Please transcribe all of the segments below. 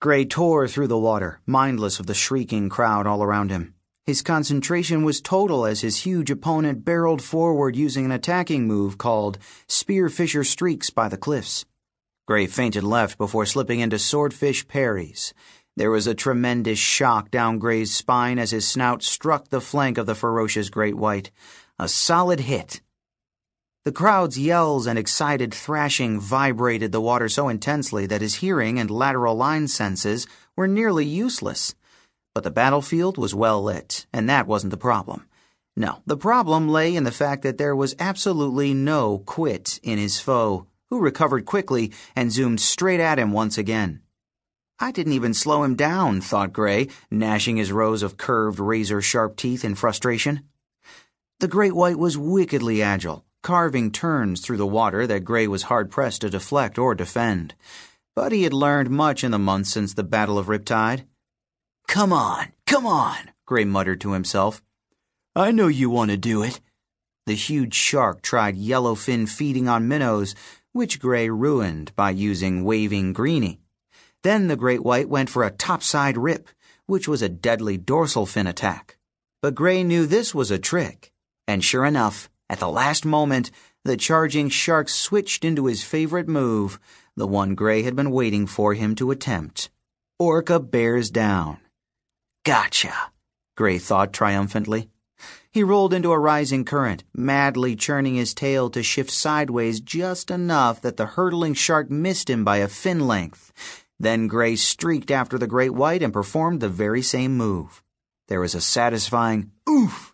Gray tore through the water, mindless of the shrieking crowd all around him. His concentration was total as his huge opponent barreled forward using an attacking move called Spearfisher Streaks by the cliffs. Gray feinted left before slipping into swordfish parries. There was a tremendous shock down Gray's spine as his snout struck the flank of the ferocious great white. A solid hit. The crowd's yells and excited thrashing vibrated the water so intensely that his hearing and lateral line senses were nearly useless. But the battlefield was well lit, and that wasn't the problem. No, the problem lay in the fact that there was absolutely no quit in his foe, who recovered quickly and zoomed straight at him once again. I didn't even slow him down, thought Gray, gnashing his rows of curved razor sharp teeth in frustration. The great white was wickedly agile carving turns through the water that Gray was hard pressed to deflect or defend. But he had learned much in the months since the Battle of Riptide. Come on, come on, Gray muttered to himself. I know you want to do it. The huge shark tried yellowfin feeding on minnows, which Gray ruined by using waving greenie. Then the great white went for a topside rip, which was a deadly dorsal fin attack. But Gray knew this was a trick, and sure enough, at the last moment, the charging shark switched into his favorite move, the one Gray had been waiting for him to attempt. Orca bears down. Gotcha, Gray thought triumphantly. He rolled into a rising current, madly churning his tail to shift sideways just enough that the hurtling shark missed him by a fin length. Then Gray streaked after the great white and performed the very same move. There was a satisfying oof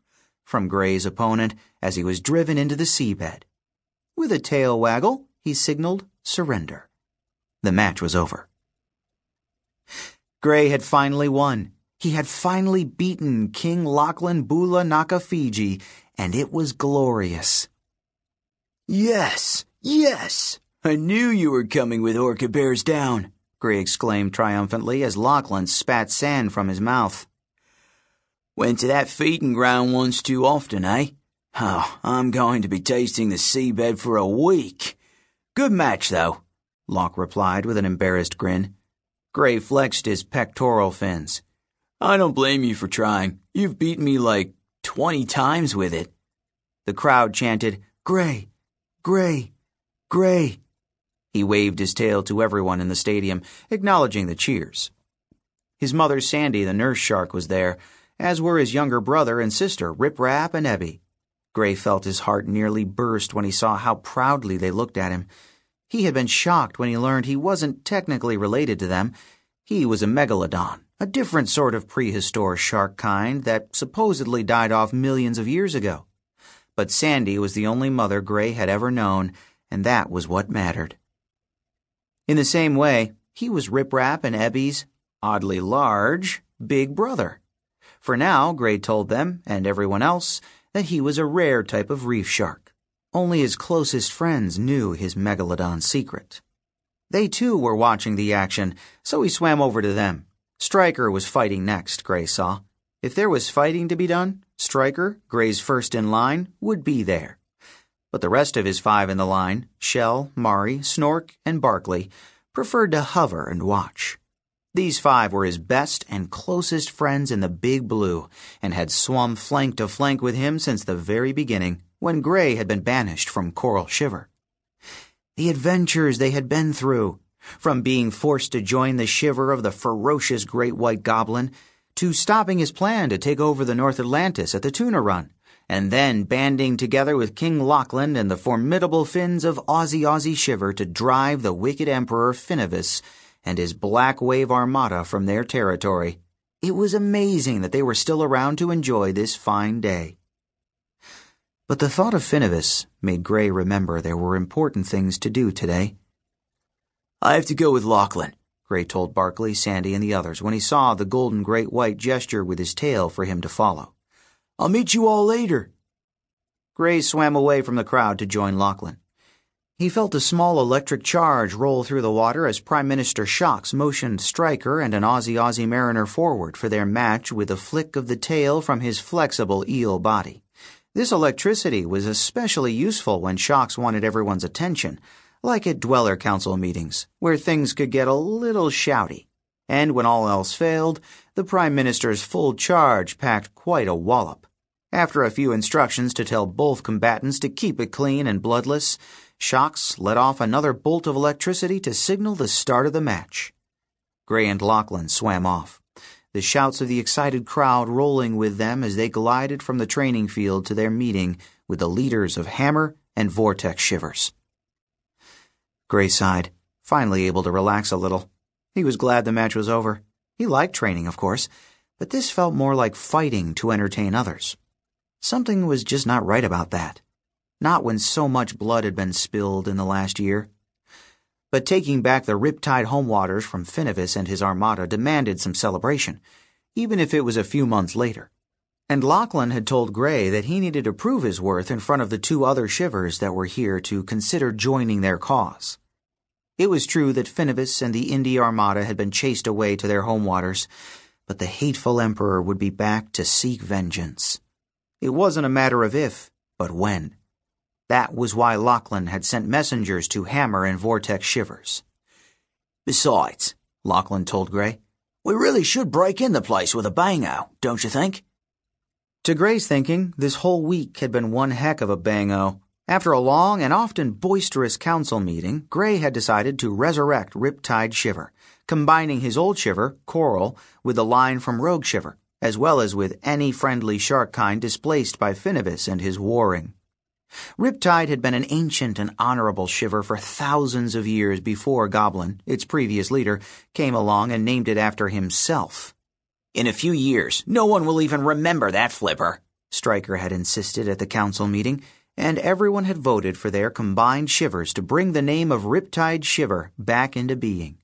from Gray's opponent as he was driven into the seabed. With a tail waggle, he signaled surrender. The match was over. Gray had finally won. He had finally beaten King Lachlan Bula Nakafiji, and it was glorious. Yes, yes! I knew you were coming with Orca Bears down, Gray exclaimed triumphantly as Lachlan spat sand from his mouth. Went to that feeding ground once too often, eh? Oh, I'm going to be tasting the seabed for a week. Good match, though, Locke replied with an embarrassed grin. Gray flexed his pectoral fins. I don't blame you for trying. You've beaten me like twenty times with it. The crowd chanted, Gray, Gray, Gray. He waved his tail to everyone in the stadium, acknowledging the cheers. His mother, Sandy, the nurse shark, was there as were his younger brother and sister, Rip Rap and Ebby. Gray felt his heart nearly burst when he saw how proudly they looked at him. He had been shocked when he learned he wasn't technically related to them. He was a megalodon, a different sort of prehistoric shark kind that supposedly died off millions of years ago. But Sandy was the only mother Gray had ever known, and that was what mattered. In the same way, he was Rip Rap and Ebby's, oddly large, big brother. For now, Gray told them, and everyone else, that he was a rare type of reef shark. Only his closest friends knew his megalodon secret. They too were watching the action, so he swam over to them. Striker was fighting next, Gray saw. If there was fighting to be done, Striker, Gray's first in line, would be there. But the rest of his five in the line, Shell, Mari, Snork, and Barkley, preferred to hover and watch. These five were his best and closest friends in the Big Blue, and had swum flank to flank with him since the very beginning, when Gray had been banished from Coral Shiver. The adventures they had been through, from being forced to join the shiver of the ferocious great white goblin, to stopping his plan to take over the North Atlantis at the tuna run, and then banding together with King Lachlan and the formidable fins of AuzyAuzy Shiver to drive the wicked Emperor Finnivus and his Black Wave Armada from their territory. It was amazing that they were still around to enjoy this fine day. But the thought of Finnivus made Gray remember there were important things to do today. I have to go with Lachlan, Gray told Barkley, Sandy, and the others when he saw the golden great white gesture with his tail for him to follow. I'll meet you all later. Gray swam away from the crowd to join Lachlan. He felt a small electric charge roll through the water as Prime Minister Shocks motioned Striker and an AuzyAuzy Mariner forward for their match with a flick of the tail from his flexible eel body. This electricity was especially useful when Shocks wanted everyone's attention, like at Dweller Council meetings, where things could get a little shouty. And when all else failed, the Prime Minister's full charge packed quite a wallop. After a few instructions to tell both combatants to keep it clean and bloodless, Shocks let off another bolt of electricity to signal the start of the match. Gray and Lachlan swam off, the shouts of the excited crowd rolling with them as they glided from the training field to their meeting with the leaders of Hammer and Vortex Shivers. Gray sighed, finally able to relax a little. He was glad the match was over. He liked training, of course, but this felt more like fighting to entertain others. Something was just not right about that. Not when so much blood had been spilled in the last year. But taking back the Riptide home waters from Finnivus and his armada demanded some celebration, even if it was a few months later. And Lachlan had told Gray that he needed to prove his worth in front of the two other shivers that were here to consider joining their cause. It was true that Finnivus and the Indi Armada had been chased away to their home waters, but the hateful Emperor would be back to seek vengeance. It wasn't a matter of if, but when. That was why Lachlan had sent messengers to Hammer and Vortex Shivers. Besides, Lachlan told Gray, we really should break in the place with a bango, don't you think? To Gray's thinking, this whole week had been one heck of a bango. After a long and often boisterous council meeting, Gray had decided to resurrect Riptide Shiver, combining his old shiver, Coral, with the line from Rogue Shiver, as well as with any friendly shark kind displaced by Finnivus and his warring. Riptide had been an ancient and honorable shiver for thousands of years before Goblin, its previous leader, came along and named it after himself. In a few years, no one will even remember that flipper, Striker had insisted at the council meeting, and everyone had voted for their combined shivers to bring the name of Riptide Shiver back into being.